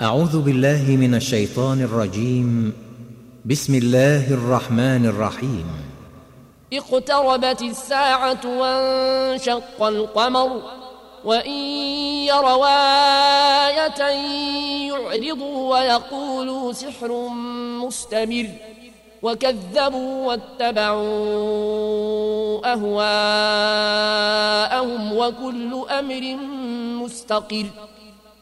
أعوذ بالله من الشيطان الرجيم. بسم الله الرحمن الرحيم. اقتربت الساعة وانشق القمر وإن يروا آية يعرضوا ويقولوا سحر مستمر. وكذبوا واتبعوا أهواءهم وكل أمر مستقر.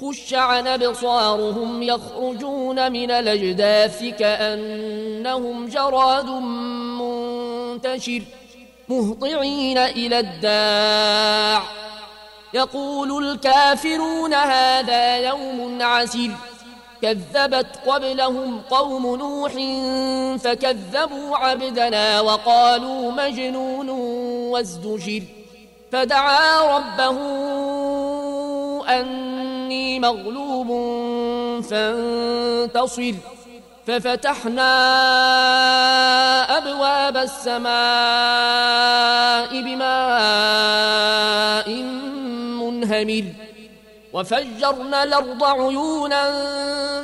خش عن أبصارهم يخرجون من الأجداث كأنهم جراد منتشر مهطعين إلى الداع يقول الكافرون هذا يوم عسير كذبت قبلهم قوم نوح فكذبوا عبدنا وقالوا مجنون وازدجر فدعا ربه أني مغلوب فانتصر. ففتحنا أبواب السماء بماء منهمر. وفجرنا الأرض عيونا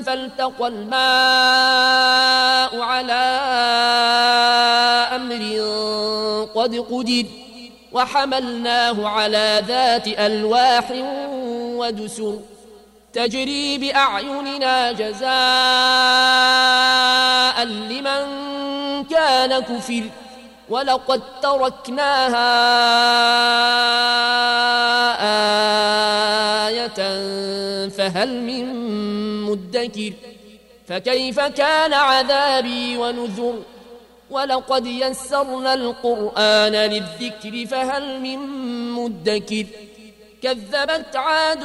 فالتقى الماء على أمر قد قدر. وحملناه على ذات ألواح ودسر. تجري بأعيننا جزاء لمن كان كفر ولقد تركناها آية فهل من مدكر فكيف كان عذابي ونذر ولقد يسرنا القرآن للذكر فهل من مدكر كذبت عاد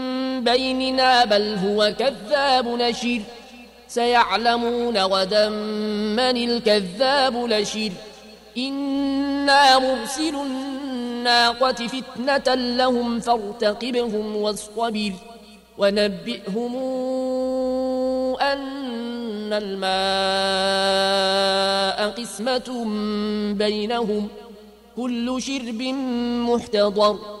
بيننا بل هو كذاب نشر. سيعلمون غدا من الكذاب نشر. إنا مرسل الناقة فتنة لهم فارتقبهم واصطبر. ونبئهم أن الماء قسمة بينهم. كل شرب محتضر.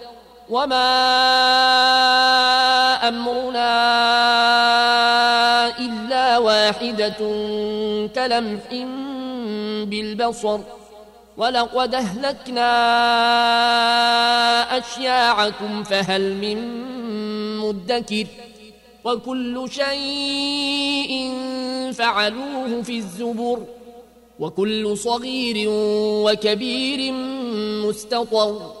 وما أمرنا إلا واحدة كلمح بالبصر ولقد أهلكنا أشياعكم فهل من مدكر وكل شيء فعلوه في الزبر وكل صغير وكبير مستطر